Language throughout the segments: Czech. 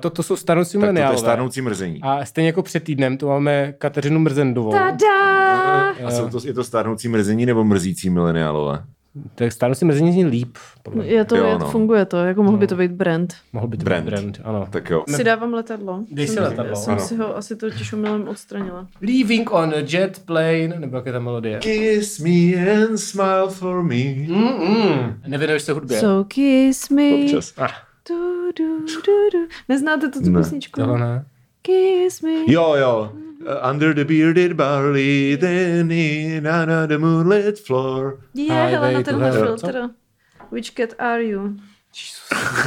to, to jsou starnoucí Tak to je mrzení. A stejně jako před týdnem tu máme Kateřinu Mrzendovou. Tada! A jsou to, je to stárnoucí mrzení nebo mrzící mileniálové? Tak stárnoucí mrzení zní líp. Podle. Je to, Jo, je, no. funguje to, jako mohl by to být brand. Mohl by to Brand. být brand, ano. Tak jo. Si dávám letadlo. Dej si Jsem- letadlo. Jsem Ano. si ho asi totiž omylem odstranila. Leaving on a jet plane, nebo jak je ta melodie? Kiss me and smile for me. Mm-mm. Nevěnuješ se hudbě? So kiss me. Občas. Ah, Du, du, du, du. Neznáte tu, Ne. písničku? tohle ne. Kiss me. Jo, jo. Uh, under the bearded barley, then in on the moonlit floor. Je, hele, na tenhle filtr. Which cat are you?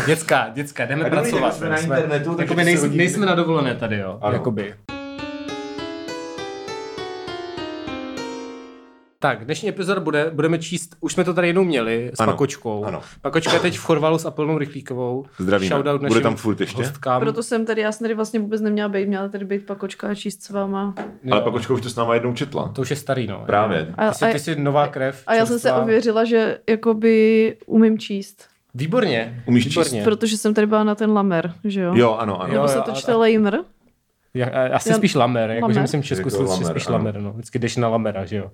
Děcka, děcka, jdeme pracovat. jsme na internetu, takže jakoby nejsme, nejsme na dovolené tady, jo. Ano. Jakoby. Tak, dnešní epizoda bude, budeme číst, už jsme to tady jednou měli s Ano, Pakočkou. ano. Pakočka je teď v Chorvalu s Apelnou Rychlíkovou. Zdravíme. Shoutout Bude tam furt ještě? Hostkám. Proto jsem tady, já jsem tady vlastně vůbec neměla být, měla tady být pakočka a číst s váma. Jo, Ale pak očko už to s náma jednou četla. To už je starý, no. Právě. A, Ty jsi, ty jsi nová krev. a já jsem se ověřila, že jakoby umím číst. Výborně. Umíš výborně. číst? Protože jsem tady byla na ten lamer, že jo? Jo, ano, ano. Jo, Nebo se to a- čte Lamer? Já, já, asi Já- spíš lamer, jakože lamer. myslím v Česku jsou lamer, spíš ano. lamer, no. Vždycky jdeš na lamera, že jo.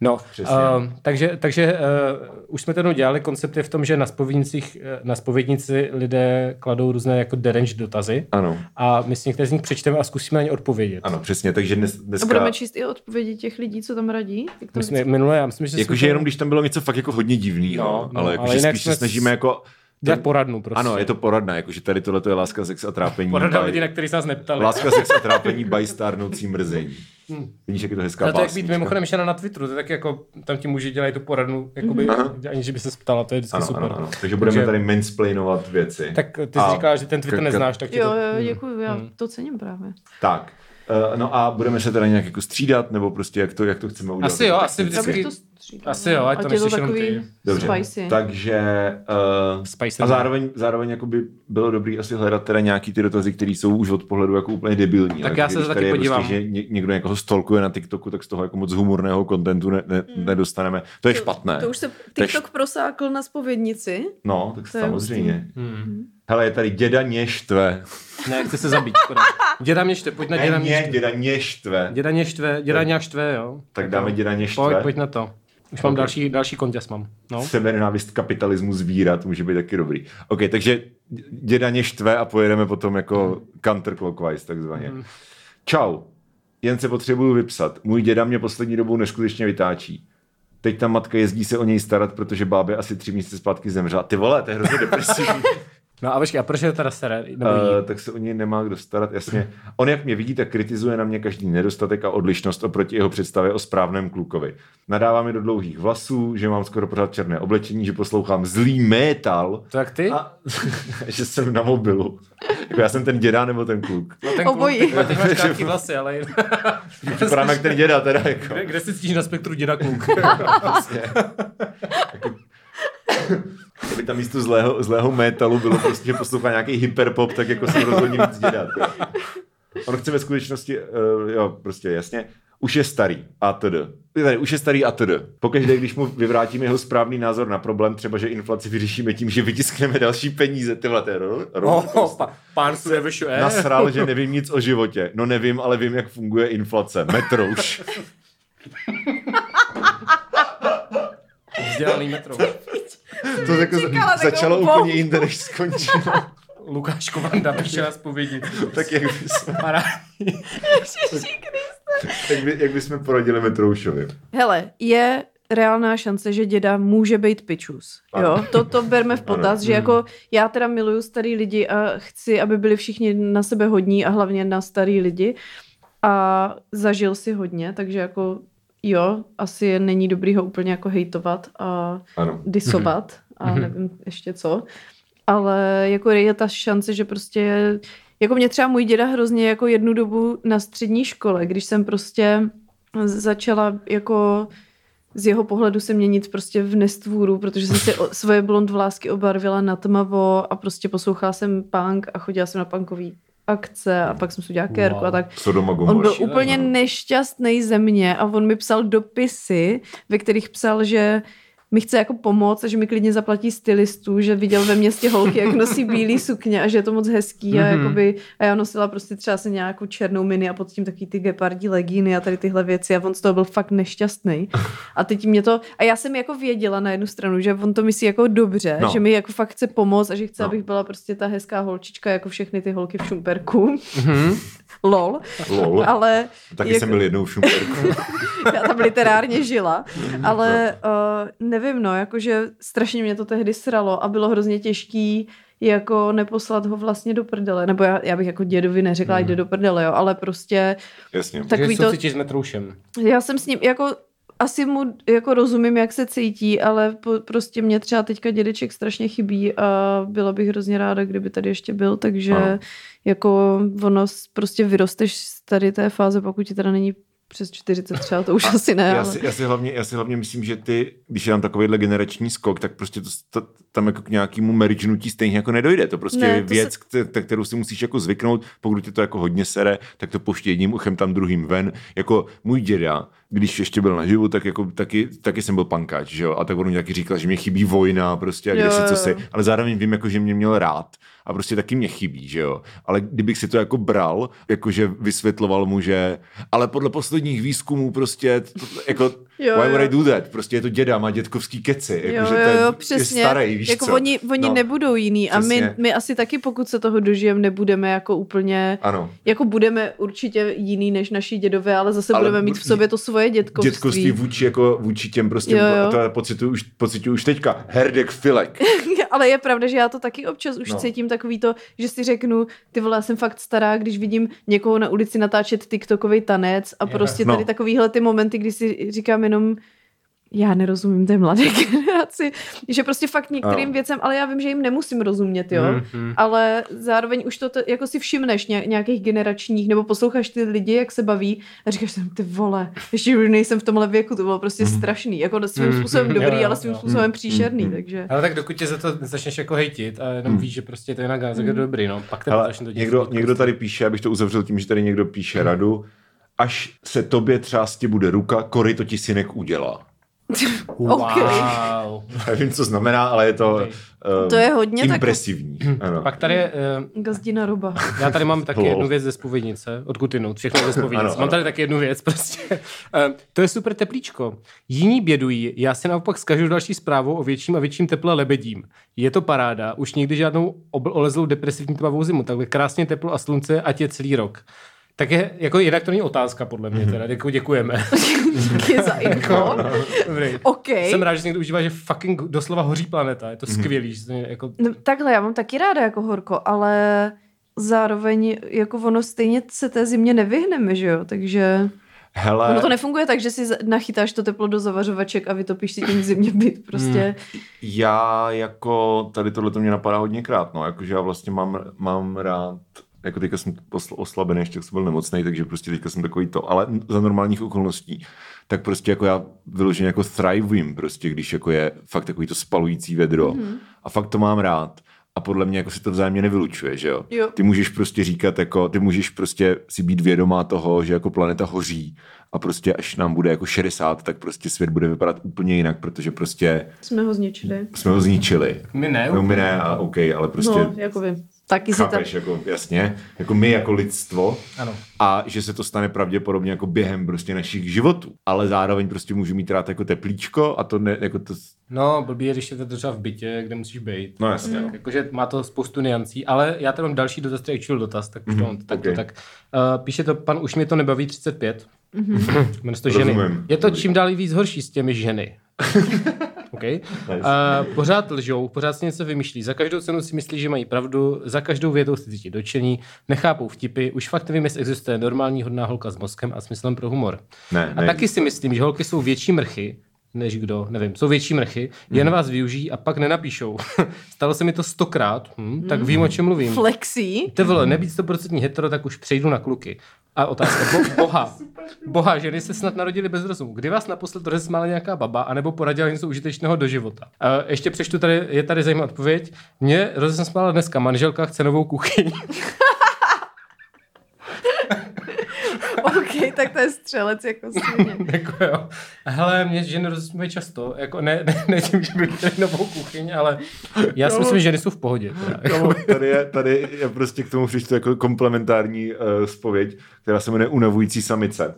No, Přesně. uh, takže, takže uh, už jsme jednou dělali, koncept je v tom, že na spovědnicích, eh, na spovědnici lidé kladou různé jako derenč dotazy Ano, a my si některé z nich přečteme a zkusíme na ně odpovědět. ano, přesně. Takže dnes, A dneska... budeme číst i odpovědi těch lidí, co tam radí? Jak to My jsme minule, já myslím, že Jakože jenom když tam bylo něco fakt jako hodně divného, No, no, no, ale, ale jakože jinak spíš jsme se snažíme jako... dělat poradnu prostě. Ano, je to poradna, jakože tady tohle je láska, sex a trápení. Porada by- lidí, na který se nás neptali. Láska, sex a trápení by stárnoucí mrzení. Vidíš, jak je to hezká No to je jak být mimochodem ještě na Twitteru, to je tak jako, tam ti muži dělají tu poradnu, jakoby, Aha. aniž by se ptala, to je vždycky Ano, super. ano, ano. Takže budeme Takže- tady mansplainovat věci. Tak ty jsi A říkala, že ten Twitter k- neznáš, tak ti Jo, to... jo, děkuji, já Hmm. to cením právě. Tak, eh, no a budeme se teda nějak jako střídat, nebo prostě jak to, jak to chceme udělat? Asi jo, asi vždycky. To střídala. Asi jo, ať to Ať je to neslyš jenom takový ty. Dobře, spicy. takže uh, Spicy a ne. zároveň, zároveň jako by bylo dobré asi hledat teda nějaký ty dotazy, které jsou už od pohledu jako úplně debilní. Tak já se taky je podívám. Prostě, že ně- někdo někoho stolkuje na TikToku, tak z toho jako moc humorného kontentu ne, ne, nedostaneme. To je špatné. Mm. To už se To TikTok prosákl na spovědnici. No, tak To samozřejmě. Hmm. Hele, je tady děda něštve. Ne, chci se zabít, škoda. Děda mě štve, pojď na děda Ne, mě mě, štve. děda něštve. Děda mě štve, děda nějak štve, jo. Tak dáme děda něštve. Pojď, pojď na to. Už mám Ok. další, další kontěs mám. No. Sebe nenávist kapitalismu zvírat může být taky dobrý. OK, takže děda něštve a pojedeme potom jako counterclockwise takzvaně. Mhm. Čau, jen se potřebuju vypsat. Můj děda mě poslední dobou neskutečně vytáčí. Teď ta matka jezdí se o něj starat, protože bábě asi tři měsíce zpátky zemřela. Ty vole, to je hrozně depresivní. No a počkej, a proč je to teda jí? Uh, tak se o něj nemá kdo starat, jasně. On jak mě vidí, tak kritizuje na mě každý nedostatek a odlišnost oproti jeho představě o správném klukovi. Nadává mi do dlouhých vlasů, že mám skoro pořád černé oblečení, že poslouchám zlý metal To jak ty? a že jsem na mobilu. Jako já jsem ten děda nebo ten kluk. No ten Obojí. kluk, teď, teď máš krátký vlasy, ale... Vypadám jak ten děda teda. Jako. kde, kde se cítíš na spektru děda kluk? Vlastně. Kdyby tam místo zlého, zlého metalu bylo prostě, že poslouchá nějaký hyperpop, tak jako jsem rozhodně víc děda. teda. On chce ve skutečnosti, uh, jo, prostě jasně, už je starý a td. Tady, už je starý a td. Pokaždé, když mu vyvrátíme jeho správný názor na problém, třeba, že inflaci vyřešíme tím, že vytiskneme další peníze, ty vole, to je ro- ro- Oh, pa, pán se nevyšuje. Nasral, že nevím nic o životě. No nevím, ale vím, jak funguje inflace. Metrouš. Vzdělaný metro. To jako Čekala začalo bombu. úplně jinde, než skončilo. Lukáš Kovanda píše na spovědnici. tak jak bychom, jak, by, jak bychom poradili Metroušovi. Hele, je reálná šance, že děda může být pičus. Jo, to, to berme v potaz, Ano. že jako já teda miluju starý lidi a chci, aby byli všichni na sebe hodní a hlavně na starý lidi a zažil si hodně, takže jako jo, asi není dobrý ho úplně jako hejtovat a Ano. disovat a Mhm. nevím ještě co. Ale jako je ta šance, že prostě jako mě třeba můj děda hrozně jako jednu dobu na střední škole, když jsem prostě začala jako z jeho pohledu se měnit prostě v nestvůru, protože jsem si o, svoje blond vlásky obarvila na tmavo a prostě poslouchala jsem punk a chodila jsem na punkový akce a pak jsem si udělala kérku Wow. a tak. Sodoma On Gomora. byl úplně nešťastný ze mě a on mi psal dopisy, ve kterých psal, že mi chce jako pomoct že mi klidně zaplatí stylistu, že viděl ve městě holky, jak nosí bílý sukně a že je to moc hezký a, Mhm. jakoby, a já nosila prostě třeba se nějakou černou mini a pod tím taky ty gepardí legíny a tady tyhle věci a on z toho byl fakt nešťastný. A teď mě to, a já jsem jako věděla na jednu stranu, že on to myslí jako dobře, No. že mi jako fakt chce pomoct a že chce, No. abych byla prostě ta hezká holčička jako všechny ty holky v šumperku. Mhm. Lol. Lol. Ale Taky jako- jsem byl jednou v Šumperku. já tam literárně žila, ale uh, nevím, no, jakože strašně mě to tehdy sralo a bylo hrozně těžký jako neposlat ho vlastně do prdele, nebo já, já bych jako dědovi neřekla, Mhm. jde do prdele, jo, ale prostě Jasně. Takový to- cítíš s metroušem? já jsem s ním jako asi mu jako rozumím, jak se cítí, ale po, prostě mě třeba teďka dědeček strašně chybí a byla bych hrozně ráda, kdyby tady ještě byl, takže Ano. jako ono prostě vyrosteš z tady té fáze, pokud ti teda není přes 40 třeba, to už asi ne, Já ale... si, já, si hlavně, já si hlavně myslím, že ty, když je tam takovýhle generační skok, tak prostě to, to tam jako k nějakému meričnutí stejně jako nedojde. To prostě Ne, je to věc, se... kterou si musíš jako zvyknout, pokud tě to jako hodně sere, tak to poště jedním uchem tam druhým ven. Jako můj děda, když ještě byl naživu, tak jako taky, taky jsem byl pankáč, že jo? A tak on mi taky říkal, že mě chybí vojna prostě a kde si co si. Ale zároveň vím, jako, že mě měl rád a prostě taky mě chybí, že jo. Ale kdybych si to jako bral, jakože vysvětloval mu, že ale podle posledních výzkumů prostě, to, jako, Jo, why would jo. I do that? Prostě je to děda, má dětkovský keci, Jo, jakože jo, je, jo, je přesně. starý, víš jako co? oni, oni No, nebudou jiný a my, Přesně. my asi taky, pokud se toho dožijeme, nebudeme jako úplně, Ano. jako budeme určitě jiný než naši dědové, ale zase Ale budeme mít v sobě to svoje dětkovství. Dětkovství vůči, jako, vůči těm prostě, Jo, jo. to pocituju už, pocituju už teďka, herdek filek. ale je pravda, že já to taky občas už No. cítím takový to, že si řeknu, ty vole, já jsem fakt stará, když vidím někoho na ulici natáčet TikTokový tanec a Je, prostě no. tady takovýhle ty momenty, kdy si říkám jenom, já nerozumím té mladé generaci, že prostě fakt některým Ano. věcem, ale já vím, že jim nemusím rozumět, jo. Mhm. ale zároveň už to t- jako si všimneš ně- nějakých generačních, nebo posloucháš ty lidi, jak se baví a říkáš si, ty vole, ještě už nejsem v tomhle věku, to bylo prostě strašný, jako svým způsobem Jo, dobrý, jo, ale svým jo. způsobem příšerný, Mhm. takže... Ale tak dokud tě za to začneš jako hejtit a jenom Hmm. víš, že prostě to je na je to dobrý, no. Pak Ale začne to dělat. někdo, někdo tady píše, abych to uzavřel tím, že tady někdo píše radu, až se tobě třásti bude ruka, kory to ti synek udělá. OK. Wow. Nevím, co znamená, ale je to, Ok. uh, To je hodně tak- impresivní. Ano. Pak tady je, uh, Gazdina roba. já tady mám taky Lol. jednu věc ze spovědnice, odkud jinou, všechno ze spovědnice. Ano, Mám ano. tady taky jednu věc prostě. Uh, to je super teplíčko. Jiní bědují, já si naopak s každou další zprávou o větším a větším teple lebedím. Je to paráda, už nikdy žádnou olezlou depresivní tmavou zimu, takhle krásně teplo a slunce, ať je celý rok. Tak je, jako jinak to není otázka, podle mě teda, jako děkujeme. Díky za info. Dobrý. OK. Jsem rád, že si někdo užívá, že fucking doslova hoří planeta. Je to Mhm. skvělý. Že to je jako... No, takhle, já mám taky ráda jako horko, ale zároveň jako ono stejně se té zimě nevyhneme, že jo, takže Hele, ono to nefunguje tak, že si nachytáš to teplo do zavařovaček a vytopíš si tím v zimě byt, prostě. já jako, tady tohle to mě napadá hodněkrát, no, jakože já vlastně mám, mám rád, jako teďka jsem osl- oslabený, ještě jsem byl nemocný, takže prostě teďka jsem takový to, ale za normálních okolností, tak prostě jako já vyloženě jako thrivím prostě, když jako je fakt takový to spalující vedro mm-hmm. a fakt to mám rád. A podle mě jako si to vzájemně nevylučuje, že jo? Jo. Ty můžeš prostě říkat, jako, ty můžeš prostě si být vědomá toho, že jako planeta hoří a prostě až nám bude jako 60, tak prostě svět bude vypadat úplně jinak, protože prostě Jsme ho zničili. jsme ho zničili. My ne. No my ne, a OK, ale prostě No, jako vy. Taky si ta... chápeš, jako jasně, jako my jako lidstvo Ano. a že se to stane pravděpodobně jako během prostě našich životů. Ale zároveň prostě můžu mít rád jako teplíčko a to ne, jako to, No, blbý je, když je to třeba v bytě, kde musíš být. no jasně. Mm. Mm. Jakože má to spoustu niancí, ale já tady mám další dotaz, to je actual dotaz, tak už to mám, tak, ok. to, tak. Uh, píše to, pan už mě to nebaví 35. Jmenuje se to ženy. Rozumím. Je to čím dál víc horší s těmi ženy. OK. Uh, pořád lžou, pořád si něco vymýšlí. Za každou cenu si myslí, že mají pravdu, za každou větou si cítí dočení, nechápou vtipy, už fakt nevím, jestli existuje normální hodná holka s mozkem a smyslem pro humor. Ne, A ne, taky si myslím, že holky jsou větší mrchy, než kdo, nevím, jsou větší mrchy, jen Mhm. vás využijí a pak nenapíšou. Stalo se mi to stokrát, hm, tak vím, o čem mluvím. Flexí. Ty vole, nebýt 100% hetero, tak už přejdu na kluky. A otázka, bo, boha, boha, ženy se snad narodili bez rozumu. Kdy vás naposled rozesmála nějaká baba, anebo poradila něco užitečného do života? A ještě přečtu tady, je tady zajímavá odpověď. Mě rozesmála dneska manželka chce novou kuchyň. OK, tak to je střelec jako svině. jako jo. Hele, mě ženy rozesmívají často. Jako ne, ne, ne tím, že bych chtěli novou kuchyň, ale já si myslím, že ženy jsou v pohodě. Teda. Kamo, tady, je, tady je prostě k tomu přišlo jako komplementární uh, spověď, která se jmenuje Unavující samice.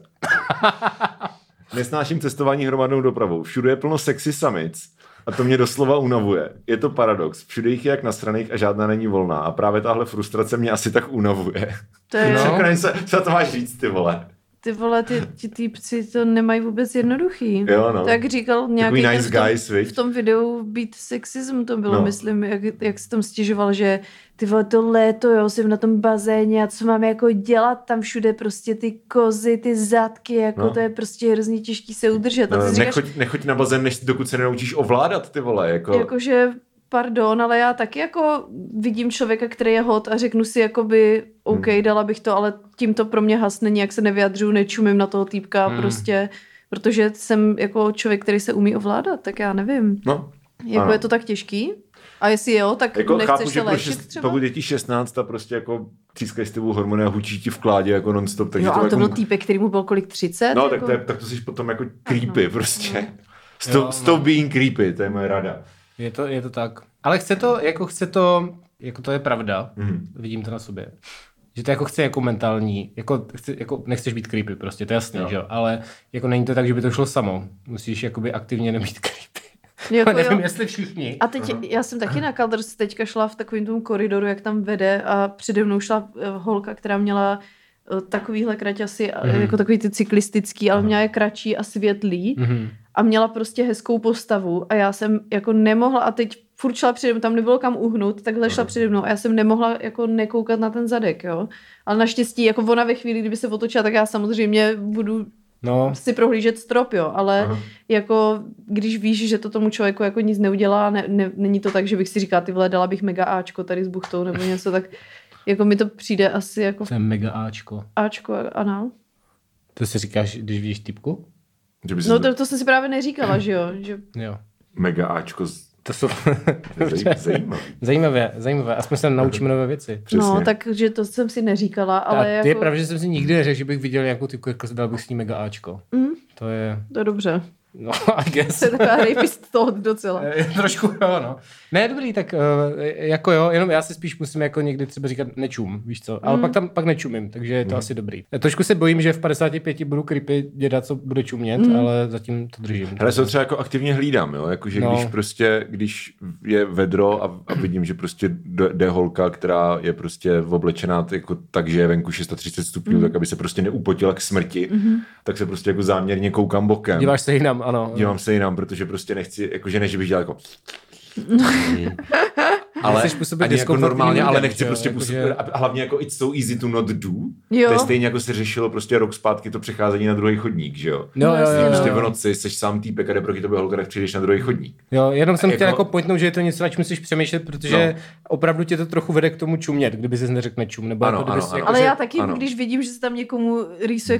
Nesnáším cestování hromadnou dopravou. Všude je plno sexy samic. A to mě doslova unavuje. Je to paradox. Všude jich je jak na straných a žádná není volná. A právě tahle frustrace mě asi tak unavuje. To je, No. Se, co to máš říct, ty vole? Ty vole, ty, ty týpci to nemají vůbec jednoduchý. Jo, no. Tak říkal nějaký Takový nice v tom, guys, v tom videu Beat Sexism to bylo, No. no. myslím, jak, jak se tam stěžoval, že ty vole, to léto, jo, jsem na tom bazéně a co mám jako dělat, tam všude prostě ty kozy, ty zadky, jako No. no. to je prostě hrozně těžký se udržet. A ty No, si říkáš, nechoď, nechoď na bazén, než dokud se nenaučíš ovládat, ty vole. Jako, jakože pardon, ale já taky jako vidím člověka, který je hot a řeknu si jakoby OK, Hmm. dala bych to, ale tím to pro mě hasne, nijak se nevyjadřuju, nečumím na toho týpka Hmm. prostě, protože jsem jako člověk, který se umí ovládat, tak já nevím. No, Jako Ano. je to tak těžký? A jestli jo, tak jako nechceš chápu, se léčit šest, třeba? pokud je ti 16 a prostě jako třískají s tebou hormony a hučí ti v kládě jako non-stop, takže jo, to ale to jako... byl týpek, který mu byl kolik 30? No, jako... tak to, je, tak to jsi potom jako creepy Ano. prostě. Jo, Stop, no. stop being creepy, to je moje rada. Je to, je to tak. Ale chce to, jako chce to, jako to je pravda, Mhm. vidím to na sobě. Že to jako chce jako mentální, jako, chce, jako nechceš být creepy prostě, to je jasný, Jo. že jo, ale jako není to tak, že by to šlo samo. Musíš jakoby aktivně nebýt creepy. Jako nevím, jo. jestli všichni. A teď, já jsem taky na Calders teďka šla v takovém tom koridoru, jak tam vede a přede mnou šla eh, holka, která měla eh, takovýhle kraťasy, mm. jako takový ty cyklistický, ale měla je kratší a světlý Mhm. A měla prostě hezkou postavu a já jsem jako nemohla a teď furt šla přede mnou, tam nebylo kam uhnout, takhle šla přede mnou a já jsem nemohla jako nekoukat na ten zadek, jo. Ale naštěstí, jako ona ve chvíli, kdyby se otočila, tak já samozřejmě budu No, si prohlížet strop, jo, ale Aha. jako když víš, že to tomu člověku jako nic neudělá, ne, ne, není to tak, že bych si říkala, ty vole, dala bych mega Ačko tady s buchtou nebo něco, tak jako mi to přijde asi jako to je mega Ačko. Ačko anal. To si říkáš, když vidíš typku? Že No to... to, jsem si právě neříkala, že jo, že Jo. Mega Ačko, z- To jsou zaj, zajímavý. zajímavé, zajímavé. Aspoň se naučíme nové věci. Přesně. no, takže to jsem si neříkala, ale Ale jako... je pravda, že jsem si nikdy neřekl, že bych viděl nějakou typku, jako dal bych s ní mega Ačko. Mm, To je, to je dobře. No, I guess. To je taková rapist thought docela. Eh, Trošku jo, no. Ne, dobrý, tak uh, jako jo, jenom já si spíš musím jako někdy třeba říkat nečum, víš co, ale Mm. pak tam pak nečumím, takže je to asi dobrý. Eh, Trošku se bojím, že v 55 budu creepy děda, co bude čumět, Mm. ale zatím to držím. Hele, to třeba jako aktivně hlídám, jo, jakože No. když prostě, když je vedro a, a vidím, že prostě jde holka, která je prostě oblečená jako tak, že je venku 630 stupňů, mm. tak aby se prostě neupotila k smrti, mm. tak se prostě jako záměrně koukám bokem. Díváš se jinam, ano. Dívám se jinam, protože prostě nechci, jakože ne, že bych dělal jako... ale Nechceš působit ani jako normálně, ale nechci jo, prostě jako působit, že- a hlavně jako it's so easy to not do. Jo. To je stejně jako se řešilo prostě rok zpátky to přecházení na druhý chodník, že jo? No, jo, jo, jo, Prostě v jo. noci seš sám týpek a jde proti tobě holka, tak přijdeš na druhý chodník. Jo, jenom jsem Jako- chtěl jako pointnout, že je to něco, na čem musíš přemýšlet, protože No. opravdu tě to trochu vede k tomu čumět, kdyby se neřekne čum. Nebo Ano, jako ano, ano. jako, Ale že- já taky, ano. když vidím, že se tam někomu rýsuje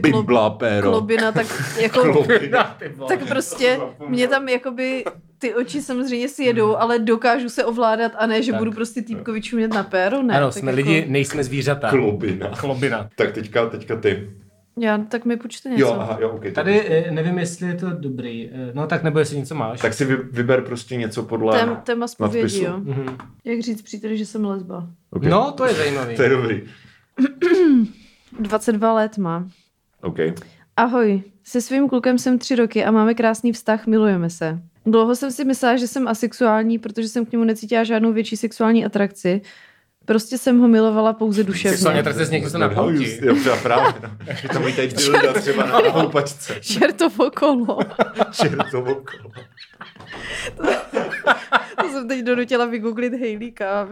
klobina, tak jako... Tak prostě mě tam jakoby ty oči samozřejmě si jedou, ale dokážu se ovládat a ne, že Tak. budu prostě týpkovi čumět na péro, ne. Ano, tak jsme jako, lidi, nejsme zvířata. Klobina. Chlobina. Tak teďka, teďka ty. Já, tak mi počte něco. Jo, aha, jo, okay, Tady eh, nevím, jestli je to dobrý. Eh, No tak nebo jestli něco máš. Tak si vy, vyber prostě něco podle Tém, téma nadpisu. jo. Mhm. Jak říct příteli, že jsem lesba. Okay. No, to je zajímavý. To je dobrý. 22 let má. OK. Ahoj, se svým klukem jsem tři roky a máme krásný vztah, milujeme se. Dlouho jsem si myslela, že jsem asexuální, protože jsem k němu necítila žádnou větší sexuální atrakci. Prostě jsem ho milovala pouze Sexuální duševně. atrakce s někým se na pouti. Jo, třeba právě. No. Že tam lítají dilda třeba na houpačce. Čertovo kolo. Čertovo kolo. To jsem teď donutila vygooglit Hejlíka,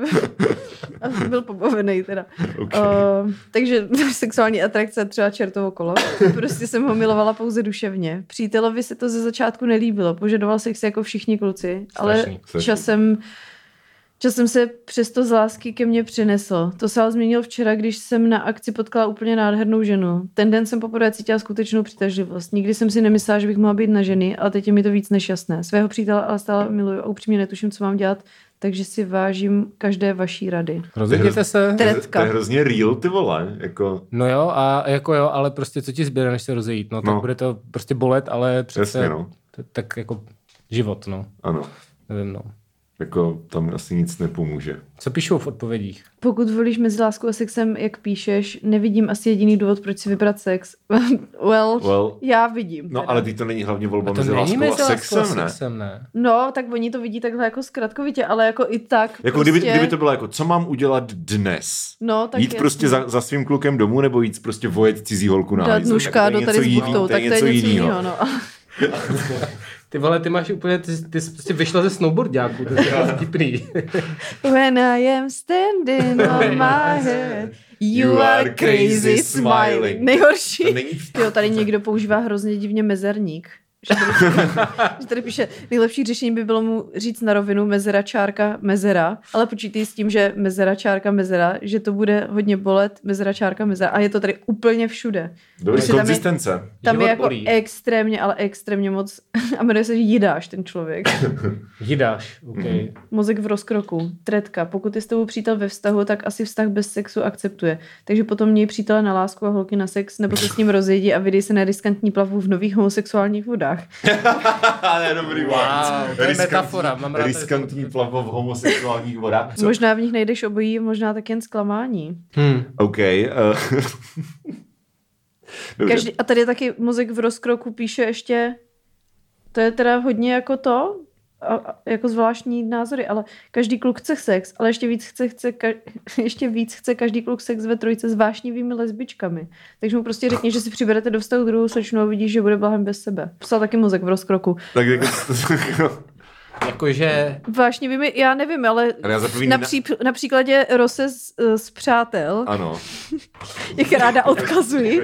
aby byl pobavený teda. Okay. Uh, takže sexuální atrakce třeba čertovo kolo. Prostě jsem ho milovala pouze duševně. Přítelovi se to ze začátku nelíbilo. Požadoval sex jako všichni kluci, ale Strašný, strašný. časem Časem se přesto z lásky ke mně přinesl. To se ale změnil včera, když jsem na akci potkala úplně nádhernou ženu. Ten den jsem poprvé cítila skutečnou přitažlivost. Nikdy jsem si nemyslela, že bych mohla být na ženy, ale teď je mi to víc než jasné. Svého přítele ale stále miluju a upřímně netuším, co mám dělat, takže si vážím každé vaší rady. Rozhodněte se. To je, Tretka. to je hrozně real, ty vole. Jako, No jo, a jako jo, ale prostě co ti zběre, než se rozejít, no, tak No. bude to prostě bolet, ale přece, Jasně, no. tak jako život, no, ano. nevím, no. Jako tam asi nic nepomůže. Co píšou v odpovědích? Pokud volíš mezi láskou a sexem, jak píšeš, nevidím asi jediný důvod, proč si vybrat sex. well, Well, já vidím. no teda. ale teď to není hlavně volba A to mezi láskou mezi a láskou sexem, ne? sexem, ne? No, tak oni to vidí takhle jako zkratkovitě, ale jako i tak Jako prostě... kdyby, kdyby to bylo jako, co mám udělat dnes? No, tak jít jasně. prostě za, za svým klukem domů, nebo jít prostě vojet cizí holku na Dát nůžka do tady s buchtou, tak to je něco jiného. No. Ty vole, ty máš úplně, ty, ty jsi prostě vyšla ze snowboardáku, to je vtipný. When I am standing on my head, you are crazy smiling. Nejhorší. Jo, tady někdo používá hrozně divně mezerník. Že tady, že tady píše, nejlepší řešení by bylo mu říct na rovinu mezera čárka mezera, ale počítej s tím, že mezera čárka mezera, že to bude hodně bolet mezera čárka mezera a je to tady úplně všude. Dobrý, Prostě tam je- konzistence. Tam Život je jako bolí. extrémně, ale extrémně moc a jmenuje se, že jidáš ten člověk. Jidáš, OK. Mhm. Mozek v rozkroku. Tretka. Pokud je s tebou přítel ve vztahu, tak asi vztah bez sexu akceptuje. Takže potom měj přítele na lásku a holky na sex, nebo se s ním rozjedí a vydej se na riskantní plavu v nových homosexuálních vodách. Ale dobrý, Wow, to je metafora, mám rád Riskantní to- plavo v homosexuálních vodách. Co? Možná v nich najdeš obojí, možná tak jen zklamání. Hm. OK. Uh... Každý, a tady taky mozek v rozkroku píše ještě, to je teda hodně jako to, a, jako zvláštní názory, ale každý kluk chce sex, ale ještě víc chce, chce ka, ještě víc chce každý kluk sex ve trojce s vášnivými lesbičkami. Takže mu prostě řekni, že si přiberete do vztahu druhou slečnu a vidíš, že bude blahem bez sebe. Psal taky mozek v rozkroku. Tak jako, Jakože, Vášnivými, já nevím, ale ale já na, na... pří, na příkladě Rose z, z Přátel, Ano. jak ráda odkazuji,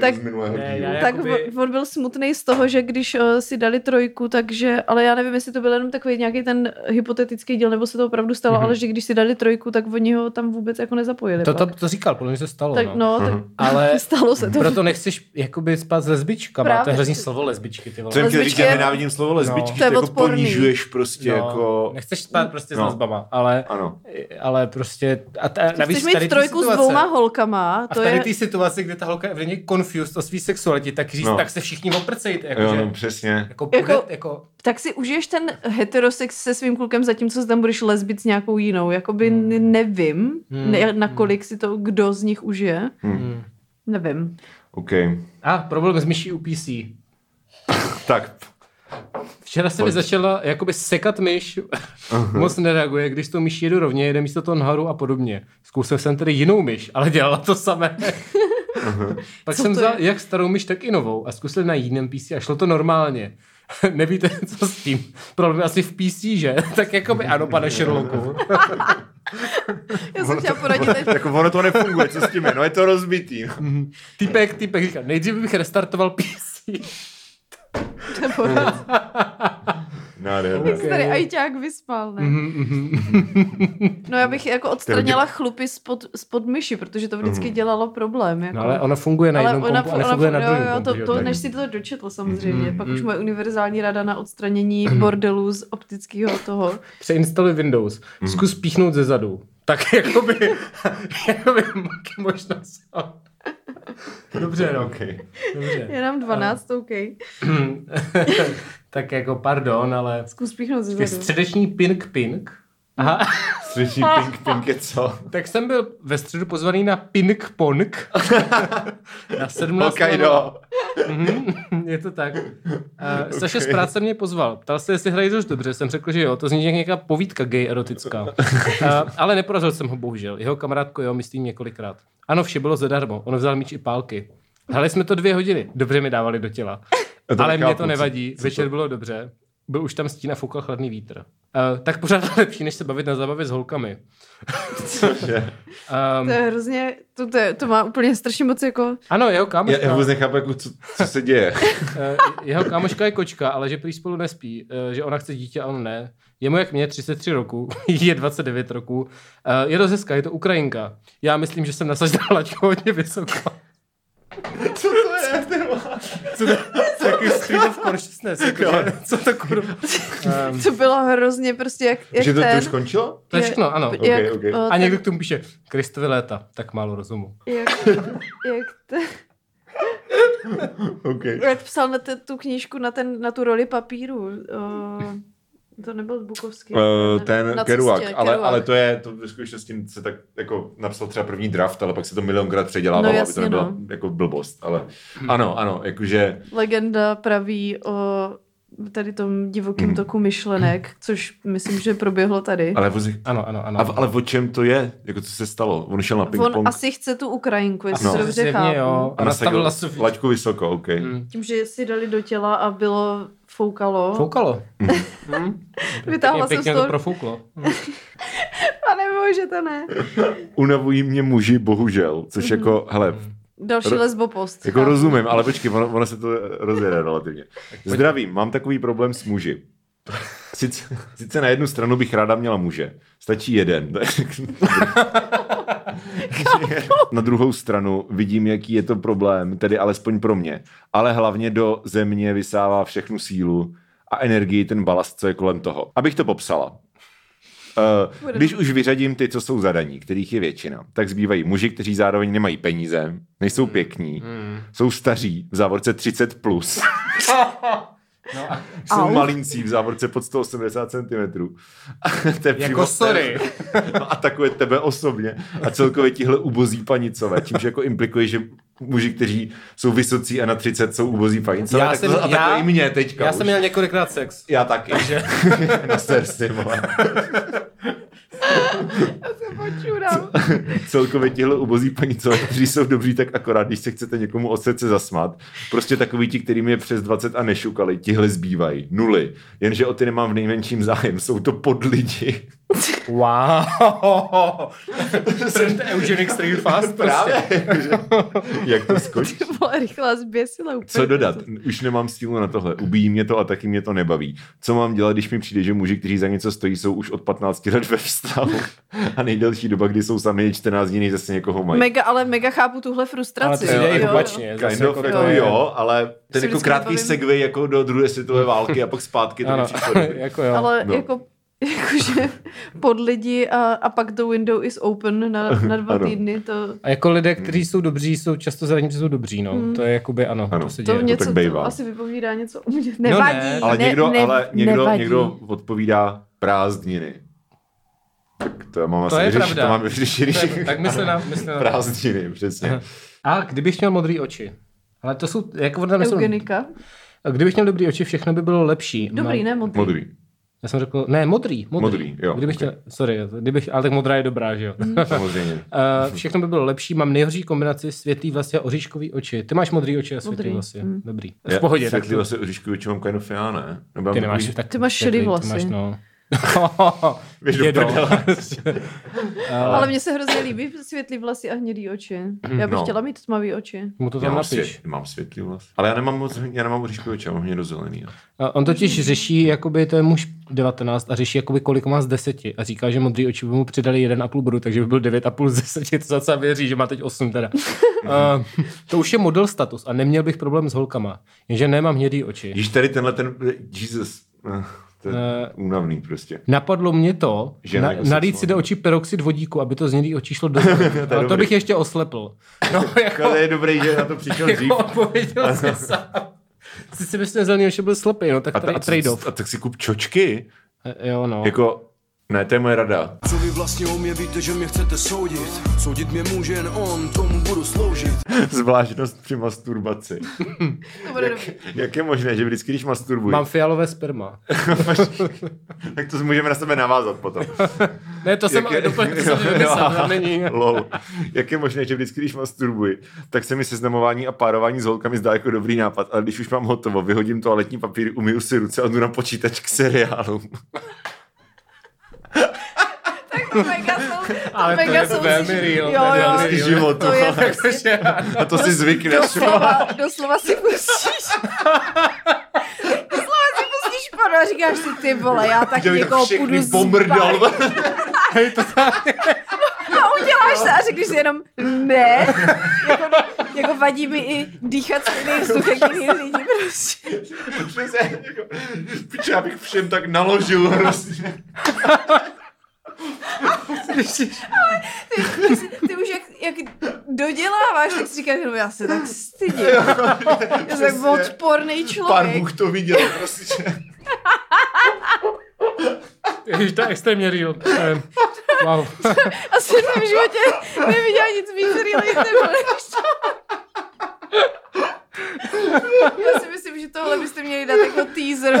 Tak- Ne, já- tak jakoby- on, byl smutný z toho, že když uh, si dali trojku, takže, ale já nevím, jestli to byl jenom takový nějaký ten hypotetický díl, nebo se to opravdu stalo, Mhm. ale že když si dali trojku, tak oni ho tam vůbec jako nezapojili. to, to, to říkal, podle mě se stalo, tak, no. no, tak Ale stalo se to. proto nechceš jakoby spát s lesbičkama, Právě. to je hrozný slovo lesbičky, ty vole. Co jim chtěl říct, Lesbičky já je- nenávidím slovo lesbičky, No. to, je jako ponižuješ prostě no, jako... Nechceš spát prostě s No. lesbama, ale, Ano. ale prostě, a ta, Chceš navíc mít trojku s situace- dvouma holkama, A v to tady je... té situaci, kde ta holka je v něj confused o svý sexualitě, tak říct, No. tak se všichni oprcejte. Jako, Jo, že, no, přesně. jako, Jako- jako, jako, Tak si užiješ ten heterosex se svým klukem, zatímco se tam budeš lesbit s nějakou jinou. Jakoby hmm. nevím, Hmm. ne, nakolik si to kdo z nich užije. hmm. Nevím. OK. A problém s myší u PC. Tak, Včera se mi Pojď. začala jakoby sekat myš, moc nereaguje, když to myš jedu rovně, jede místo toho nahoru a podobně. Zkusil jsem tedy jinou myš, ale dělala to samé. Pak Co jsem vzal jak starou myš, tak i novou a zkusil na jiném PC a šlo to normálně. Nevíte, co s tím? Problém asi v PC, že? tak jakoby ano, pane Sherlocku. Já jsem chtěla poradit, ať jako ono to nefunguje, co s tím je, no je to rozbitý. Týpek, týpek říká, nejdřív bych restartoval PC. Poradit. Nádherné. Jak se tady ajťák vyspal, ne? Mhm, No já bych jako odstranila chlupy spod, spod myši, protože to vždycky dělalo problém. Jako. No ale ono funguje na jednom kompu a nefunguje na jo, druhém jo, kompu. to, to, než si to dočetl samozřejmě. Mhm, Pak už mhm. moje univerzální rada na odstranění bordelů z optického toho. Přeinstaluj Windows, Mhm. zkus píchnout ze zadu. Tak jakoby, jakoby možnost. Dobře, no. Okay. Dobře. Je nám 12, OK. tak jako pardon, ale Zkus píchnout ze středeční ping ping. Aha, Slyší pink pink je co? tak jsem byl ve středu pozvaný na ping pong. na 17. Hokkaido. Mhm, je to tak. Uh, Saša z práce mě pozval. Ptal se, jestli hrají dost dobře. Jsem řekl, že jo. To zní jak nějaká povídka gay erotická. Uh, ale neporazil jsem ho, bohužel. Jeho kamarádko, jo, myslím několikrát. Ano, vše bylo zadarmo. On vzal míč i pálky. Hráli jsme to dvě hodiny. Dobře mi dávali do těla. Ale mě to nevadí. Večer bylo dobře. Byl už tam stín a foukal chladný vítr. Uh, tak pořád lepší, než se bavit na zábavě s holkami. Cože? Um, To je hrozně, to, to, je, to má úplně strašně moc jako, ano, jeho Já, kámoška, já vůbec nechápu, jako, co, co se děje. eh, jeho kámoška je kočka, ale že prý spolu nespí, eh, že ona chce dítě a on ne. Je mu jak mě, 33 roku, je 29 roku. Eh, Je dost hezká, je to Ukrajinka. Já myslím, že jsem nasažila laťku hodně vysoko. Co to? Co to je takový street of consciousness? Jako, že- co to kurva? Um, to bylo hrozně prostě jak, jak Že to, to ten, už skončilo? to je všechno, ano. jak, ok. o, A někdo k tomu píše, Kristovi léta, tak málo rozumu. jak, jak, ten, OK. jak psal na te, tu knížku na, ten, na tu roli papíru. O, to nebyl Bukovský. Uh, ne, ten na Kerouac, cestě, ale, Kerouac. ale to je, to ve skutečnosti se tak jako napsal třeba první draft, ale pak se to milionkrát předělávalo, No aby jasně, to nebyla no. jako blbost, ale ano, ano, jakože Legenda praví o tady tom divokém Mhm. toku myšlenek, což myslím, že proběhlo tady. ale, vozi, Ano, ano, ano. a, ale o čem to je? Jako co se stalo? On šel na On ping-pong asi chce tu Ukrajinku, jestli No. to dobře chápu. jo. a A nastavil nastavila Sofii. laťku vysoko, OK. Hmm. Tím, že si dali do těla a bylo foukalo. Foukalo. Hmm. Vytáhla Pěkně, jsem z pěkně to toho- profouklo. A nebo, že to ne. Unavují mě muži, bohužel, což jako, hele, Další lesbopost. jako chápu. rozumím, ale počkej, ono, ono se to rozjede relativně. Zdravím, mám takový problém s muži. Sice, sice na jednu stranu bych ráda měla muže. Stačí jeden. na druhou stranu vidím, jaký je to problém, tedy alespoň pro mě. Ale hlavně do země vysává všechnu sílu a energii ten balast, co je kolem toho. Abych to popsala. Uh, když už vyřadím ty, co jsou zadaní, kterých je většina, tak zbývají muži, kteří zároveň nemají peníze, nejsou pěkní, Hmm. jsou staří, v závorce 30+, plus, No a jsou Au. malincí, v závorce pod 180 cm. jako sorry. No, atakuje tebe osobně a celkově tihle ubozí panicové, čímž jako implikuje, že muži, kteří jsou vysocí a na 30 jsou ubozí panicové, Já tak jsem- to atakuje já- i mě teďka Já už. jsem měl několikrát sex. Já taky. na sersi, vole. se počurám. celkově tihle ubozí panicové, kteří jsou dobří tak akorát, když se chcete někomu od srdce zasmát. Prostě takový ti, kterým je přes 20 a nešukali, tihle zbývají. Nuly. Jenže o ty nemám v nejmenším zájem. Jsou to podlidi. Wow. Jsem ten Eugenic Street Fast. Právě. Prostě. Jak to skočí? To byla rychlá zběsila úplně. Co dodat? Už nemám sílu na tohle. Ubíjí mě to a taky mě to nebaví. Co mám dělat, když mi přijde, že muži, kteří za něco stojí, jsou už od 15 let ve vztahu a nejdelší doba, kdy jsou sami je 14 dní, než zase někoho mají. Mega, ale mega chápu tuhle Ale frustraci. to se děje i Jo, jo. opačně. Kind of, jako jako to je- jo, ale ten jako krátký nebavím. segway jako do druhé světové války a pak zpátky, to dobrý. jako jo. Ale No. jako jakože pod lidi a, a pak the window is open na, na dva Ano. týdny, to, A jako lidé, kteří jsou dobří, jsou často zraní, že jsou dobří, no. Hmm. To je jakoby, ano, Ano. to se to děje. něco tak to asi vypovídá něco o mě. Nevadí. ne, Ale ne, někdo, ne, ale někdo, nevadí. někdo odpovídá prázdniny. Tak to já mám To asi je vyřešit, pravda. to mám vyřešený. To je- tak mysli na, mysli na Prázdniny, přesně. A kdybych měl modré oči? Ale to jsou, jako Eugenika. kdybych měl dobrý oči, všechno by bylo lepší. Dobrý, ne modrý. Modrý. Já jsem řekl, ne, modrý, modrý. Modrý, jo, Kdybych ok. chtěl, sorry, kdybych, ale tak modrá je dobrá, že jo. Samozřejmě. Uh, všechno by bylo lepší, mám nejhoří kombinaci světlý vlasy a oříškový oči. Ty máš modrý oči a světlý Modrý, vlasy. mm. Dobrý. Já V pohodě. Tak Světlý to, vlasy oříškový oči mám kind of já, ne? Nebo já ty nemáš tak Ty máš šedý ty vlasy. Máš, no. Ale mně se hrozně líbí světlý vlasy a hnědý oči. Já bych No. chtěla mít tmavý oči. Mu to Já tam mám, napiš. svět, mám světlý vlas. Ale já nemám moc, já nemám oči, já mám hnědozelený. A On totiž řeší, jakoby to je muž 19 a řeší, jakoby kolik má z 10 a říká, že modrý oči by mu přidali 1,5 bodu, takže by byl 9,5 z 10, to zase věří, že má teď 8 teda. uh, to už je model status a neměl bych problém s holkama, jenže nemám hnědý oči. Když tady tenhle ten, Jesus, to je Eh, únavný prostě. Napadlo mě to, Že na, jako nalít si do očí peroxid vodíku, aby to z hnědý očí šlo do Ale to dobrý. bych ještě oslepl. No, jako, To je dobrý, že na to přišel dřív. jako odpověděl jsi sám. Bys ten zelený oči byl slepý, no tak A, a, trade-off. a, tak si kup čočky. Eh, Jo, no. Jako, Ne, to je moje rada. Co vy vlastně o mě víte, že mě chcete soudit? Soudit mě může jen on, tomu budu sloužit. Zvláštnost při masturbaci. Dobrý. Jak je možné, že vždycky, když masturbuji, Mám fialové sperma. tak to můžeme na sebe navázat potom. Ne, to jsem Jak je- doplň, to jsem vymyslel, není. Lol. Jak je možné, že vždycky, když masturbuji, tak se mi seznamování a párování s holkami zdá jako dobrý nápad, ale když už mám hotovo, vyhodím toaletní papír, umyju si ruce a jdu na počítač k seriálům. Mega jsou, Ale to mega je jsou velmi si- real, Jo, to je jo, velmi Hezký real. život. to je no. prostě, A to si zvykneš. doslova, doslova si pustíš. doslova si pustíš porno a říkáš si, ty vole, já tak bych někoho všechny půjdu pomrdal. zbavit. A uděláš se a řekneš si jenom ne. Jako, jako vadí mi i dýchat stejný vzduch, jak jiný lidi prostě. Přesně, jako, já bych všem tak naložil hrozně. Ty, ty už jak, jak doděláváš, tak si říkáš, no já se tak stydím. Já jsem tak odporný Pán člověk. Bůh to viděl prostě. Ježiš, to je extrémně real. Wow. Asi jsem v životě neviděla nic víc relatable než to. Já si myslím, že tohle byste měli dát jako teaser.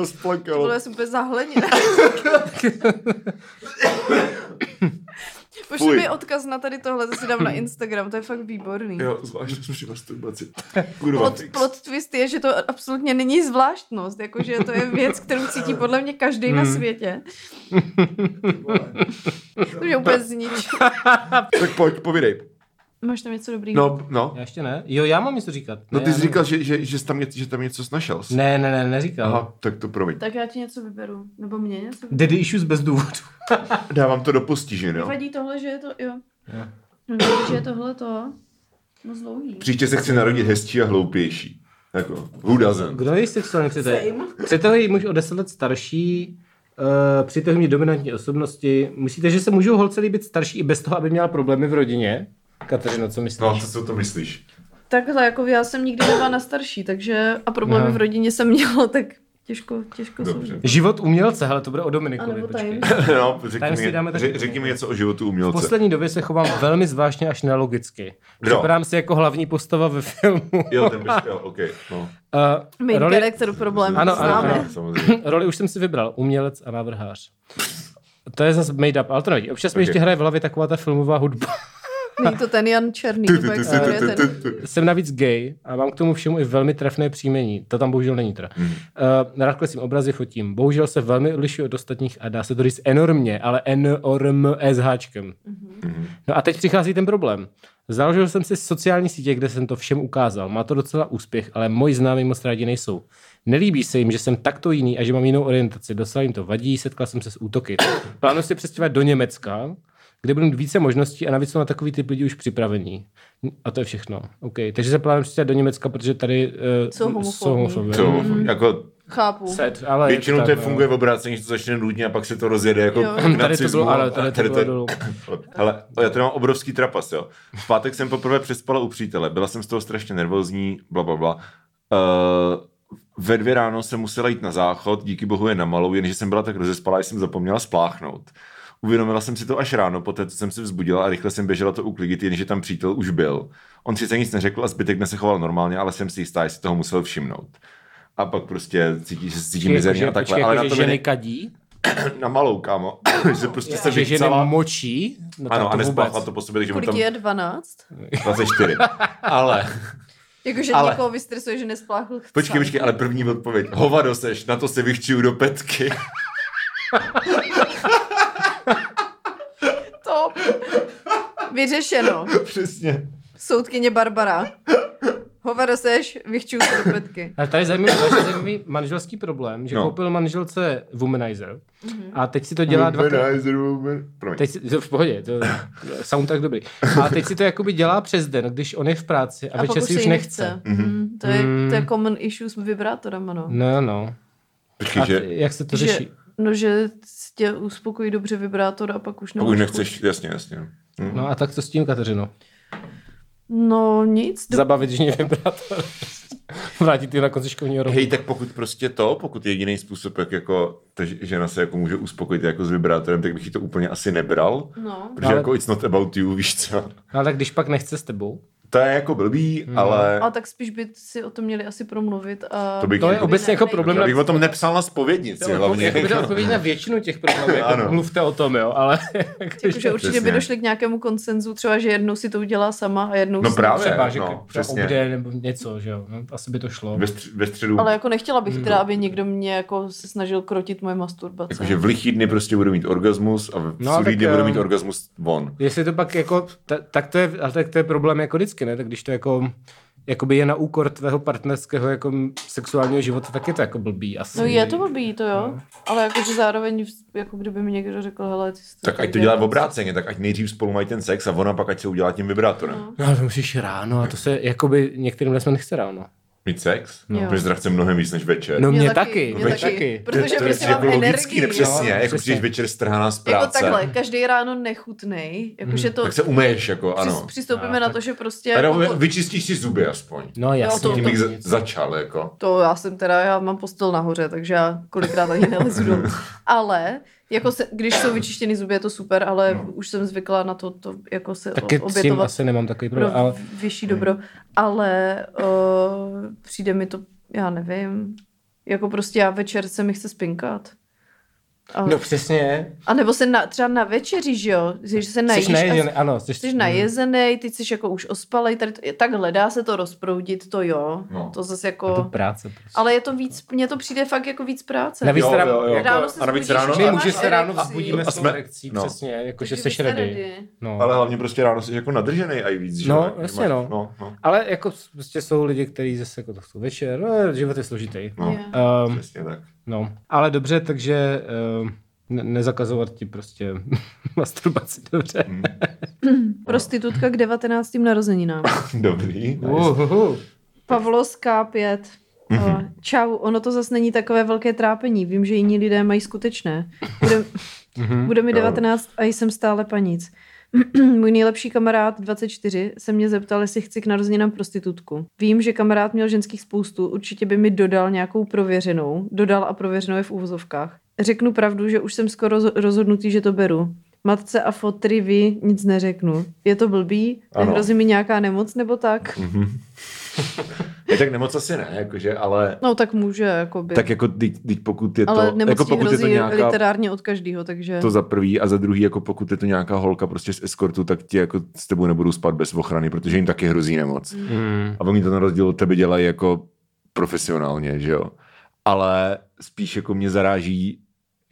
Je to rozplakalo. Tohle jsem úplně zahleněna. Pošli mi odkaz na tady tohle, to si dám na Instagram, to je fakt výborný. Jo, zvlášť při masturbaci. Kurva. Plot, plot twist je, že to absolutně není zvláštnost, jakože to je věc, kterou cítí podle mě každý na světě. to mě úplně zničí. Tak pojď, povídej. Máš tam něco dobrýho? No, no. Já ještě ne? Jo, já mám něco říkat. No Ne, ty já jsi říkal, že, že, že, jsi tam, něco- že tam něco snašel. Ne, ne, ne, neříkal. Aha, tak to promiň. Tak já ti něco vyberu. Nebo mě něco vyberu. Daddy issues bez důvodu. Dávám to do postižin, jo. Vadí tohle, že je to, jo. Jo. Vadí, že je tohle to moc dlouhý. Příště se chci narodit hezčí a hloupější. Jako, who doesn't? Kdo je sexuální přitahy? Same. Přitahy muž o 10 let starší, uh, přitahy mě dominantní osobnosti. Myslíte, že se můžou holce líbit starší i bez toho, aby měla problémy v rodině? Kateřino, co myslíš? No, co si o to myslíš? Takhle, jako já jsem nikdy nebyla na starší, takže a problémy Aha. v rodině jsem měla, tak těžko, těžko Dobře. Život umělce, hele, to bude o Dominikovi, nebo počkej. no, řekni mi, dáme taky. řek, řekni mi něco o životu V umělce. poslední době se chovám velmi zvláštně až nelogicky. Kdo? Připadám si jako hlavní postava ve filmu. Jo, ten bys, jo, ok, no. Uh, Main roli, character problém, Ano, ano, známe. ano. samozřejmě. roli už jsem si vybral, umělec a návrhář. To je zase made up, ale to nevadí. Občas mi Ok. ještě hraje v hlavě taková ta filmová hudba. Není to ten Jan Černý. Jsem navíc gay a mám k tomu všemu i velmi trefné příjmení. To tam bohužel není teda. Mhm. Mm. Uh, rád kleslím obrazy, fotím. Bohužel se velmi odlišuji od ostatních a dá se to říct enormně, ale enorm s háčkem. Mhm. No a teď přichází ten problém. Založil jsem si sociální sítě, kde jsem to všem ukázal. Má to docela úspěch, ale moji známí moc rádi nejsou. Nelíbí se jim, že jsem takto jiný a že mám jinou orientaci. Docela jim to vadí, setkal jsem se s útoky. Plánuji se přestěhovat do Německa, kde budu mít více možností a navíc jsou na takový typ lidí už připravení. A to je všechno. OK. Takže se plánuji přestěhovat do Německa, protože tady uh, Jsou homofobní. jsou homofobové. To, jako, Chápu. Set, ale většinou to tak, no. funguje v obrácení, že to začne nudně a pak se to rozjede jako Jo. Tady to bylo, ale tady a to bylo dolů. Hele, já tady mám obrovský trapas, jo. V pátek jsem poprvé přespala u přítele, byla jsem z toho strašně nervózní, bla, bla, bla. Uh, ve dvě ráno jsem musela jít na záchod, díky bohu je na malou, jenže jsem byla tak rozespalá, že jsem zapomněla spláchnout. Uvědomila jsem si to až ráno, poté co jsem se vzbudila a rychle jsem běžela to uklidit, jenže tam přítel už byl. On sice nic neřekl a zbytek dne se choval normálně, ale jsem si jistá, že si toho musel všimnout. A pak prostě cítí, že se cítí Počkej, mizerně a takhle. počkej, ale na jakože to mi ženy ne... kadí? na malou, kámo. že prostě se že ženy močí? No, Ano, a nespláchla vůbec. to po sobě, takže mu Kolik tam je 12? 24. Ale, Jakože Ale- někoho vystresuje, že nespláchl chce. počkej, počkej, ale první odpověď. Hovado seš, na to se vychčuju do petky. Vyřešeno. Přesně. Soudkyně Barbara. Hovado seš, vychčuju se do petky. Ale tady je zajímavý, tady je zajímavý manželský problém, že No. koupil manželce Womanizer Mhm. a teď si to dělá dvakrát. Womanizer, woman. Promiň. Teď si, to v pohodě, to soundtrack dobrý. A teď si to jakoby dělá přes den, když on je v práci a, a večer si už jí nechce. Mm, to, je, Mm. to je common issue s vibrátorem, ano. No, no. Počkej, A že jak se to že, řeší? No, že tě uspokojí dobře vibrátor a pak už pokud nemáš nechceš, jasně, jasně. Hm. No a tak co s tím, Kateřino? No nic, do... Zabavit ženě vibrátor. Vrátit ji na konci školního roku. Hej, tak pokud prostě to, pokud je jediný způsob, jak jako ta žena se jako může uspokojit jako s vibrátorem, tak bych ji to úplně asi nebral. no. Protože Ale- jako it's not about you, víš co. Ale tak když pak nechce s tebou, To je jako blbý, ale Ale tak spíš by si o tom měli asi promluvit a... To bych- to je jako- obecně jako problém. já bych o tom nepsal na spovědnici hlavně. Jako by to odpověď na většinu těch problémů, jako Ano. mluvte o tom, jo, ale... Jakože určitě Přesně. by došli k nějakému konsenzu, třeba, že jednou si to udělá sama a jednou No si právě. Třeba, že no, přesně. obde nebo něco, že jo, no, asi by to šlo. Ve, stř- ve středu, Ale jako nechtěla bych Hmm. teda, aby někdo mě jako se snažil krotit moje masturbace. jakože v lichý dny prostě budu mít orgasmus a v No, sudý tak, dny budu eh, mít orgasmus von. Jestli to pak jako, ta, tak to je, ale tak to je problém jako vždycky, ne? Tak když to jako, jakoby je na úkor tvého partnerského jako sexuálního života, tak je to jako blbý asi. No je to blbý, to jo. Ale jakože zároveň, jako kdyby mi někdo řekl, hele, ty jsi Tak ať to dělá v obráceně, tak ať nejdřív spolu mají ten sex a ona pak ať se udělá tím vibrátorem. No. No, ale to musíš ráno a to se, jakoby některým lidem nechce ráno. Mít sex? No. Protože zdrav chce mnohem víc než večer. No Mě mě, taky, taky, mě taky. Protože to, to prostě je mám jako energii, ne přesně, jo. jako Přesně. přijdeš večer strhaná z Jako práce. takhle, každý ráno nechutnej, jakože to Tak se umeješ, jako přis, ano. přistoupíme No, na tak- to, že prostě... Teda jako, vyčistíš si zuby aspoň. No jasně. to- Tím to- bych za- začal, jako. To já jsem teda, já mám postel nahoře, takže já kolikrát ani nelezu dolů. Ale, jako se, když jsou vyčištěny zuby, je to super, ale no. už jsem zvykla na to, to jako se Taky o- s tím obětovat asi nemám takový pro problém, ale vyšší dobro. Ale uh, přijde mi to, já nevím, jako prostě já večer se mi chce spinkat. A, no přesně. a nebo se na, třeba na večeři, že jo, že se najíš Jsi najezený, a ano. Jsi, jsi najezený, ty jsi jako už ospalej, tady to, takhle dá se to rozproudit, to jo, No. to zase Je jako... to práce prostě. Ale je to víc, mně to přijde fakt jako víc práce. Navíc Jo, teda- jo, jo. Ráno se a navíc zbudíš, ráno, že My může se ráno vzbudíme A s tou jsme- erekcí, no. přesně, jsi vy jste ready. ready. No. ale hlavně prostě ráno jsi jako nadržený a i víc, že? No, jo? jasně, no. no, no. Ale jako prostě jsou lidi, kteří zase jako to chcou večer, no, život je složitý. No, Je. Um, přesně tak. No, ale dobře, takže um, ne- nezakazovat ti prostě masturbaci, dobře. Hm. Prostitutka k 19. narozeninám. Dobrý. nice. Uhuhu. Pavlos K5. Mhm. Uh, čau, ono to zase není takové velké trápení. Vím, že jiní lidé mají skutečné. Bude, Mhm. bude mi Jo. 19 a jsem stále panic. Můj nejlepší kamarád 24 se mě zeptal, jestli chci k narozeninám prostitutku. Vím, že kamarád měl ženských spoustu, určitě by mi dodal nějakou prověřenou. Dodal a prověřenou je v úvozovkách. Řeknu pravdu, že už jsem skoro roz- rozhodnutý, že to beru. Matce a fotry vy nic neřeknu. Je to blbý? Ano. Nehrozí mi nějaká nemoc nebo tak? Mhm. Je tak nemoc asi ne, jakože, ale No tak může, jakoby. tak jako teď, teď pokud je to, Ale nemoc jako pokud je to nějaká, literárně od každého, takže... to za prvý a za druhý, jako pokud je to nějaká holka prostě z eskortu, tak ti jako s tebou nebudou spát bez ochrany, protože jim taky hrozí nemoc. Mm. A oni to na rozdíl od tebe dělají jako profesionálně, že jo. Ale spíš jako mě zaráží,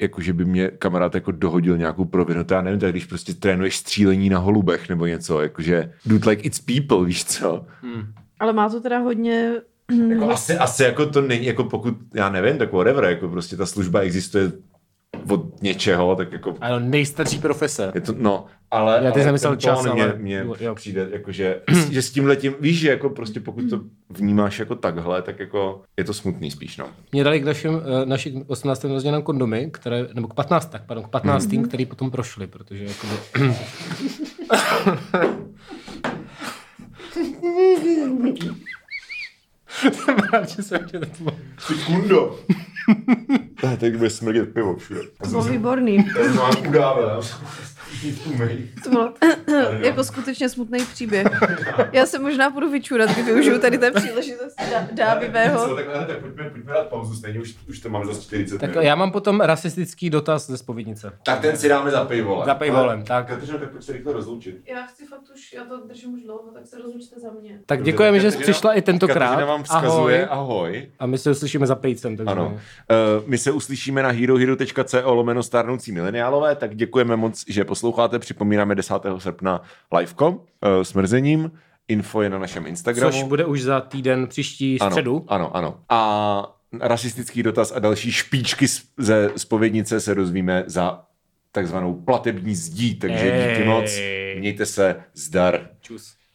jako že by mě kamarád jako dohodil nějakou provinu. To já nevím, tak když prostě trénuješ střílení na holubech nebo něco, jakože dude like it's people, víš co. Mm. Ale má to teda hodně... Jako asi, asi jako to není, jako pokud, já nevím, tak whatever, jako prostě ta služba existuje od něčeho, tak jako Ano, nejstarší profese. je to, no, ale, Já teď ale jsem myslel ten čas, mě, ale- mě jo, jo. přijde, jako, že, že s tím letím, víš, že jako prostě pokud to vnímáš jako takhle, tak jako je to smutný spíš, no. Mě dali k našim, eh, našim 18. narozeninám kondomy, které, nebo k 15, tak, pardon, k 15. Mm. který potom prošly, protože jakoby... Jsem že jsem tě to Ty kundo. Ne, teď bude smrdět pivo všude. To bylo výborný. Já mám udávé. To bylo jako skutečně smutný příběh. Já se možná budu vyčurat, když využiju tady té příležitosti dá- dávivého. Tak, ne, tak pojďme, pojďme dát pauzu, stejně už, už to máme za 40 Tak minut. já mám potom rasistický dotaz ze spovědnice. Tak ten si dáme za pivolem. Za pivolem, tak. Kateřino, tak pojď se rychle rozloučit. Já chci fakt už, já to držím už dlouho, tak se rozlučte za mě. Tak děkujeme, že jsi přišla i tentokrát. Kateřina vám vzkazuje ahoj. ahoj. A my se uslyšíme za pejcem. Takže... Ano. Uh, my se uslyšíme na herohero.co lomeno starnoucí mileniálové, tak děkujeme moc, že posloucháte. Připomínáme 10. srpna liveko uh, s mrzením. Info je na našem Instagramu. Což bude už za týden příští ano, středu. Ano, ano. A rasistický dotaz a další špičky ze spovědnice se dozvíme za takzvanou platební zdí, takže díky Ej. moc. Mějte se, zdar. Čus.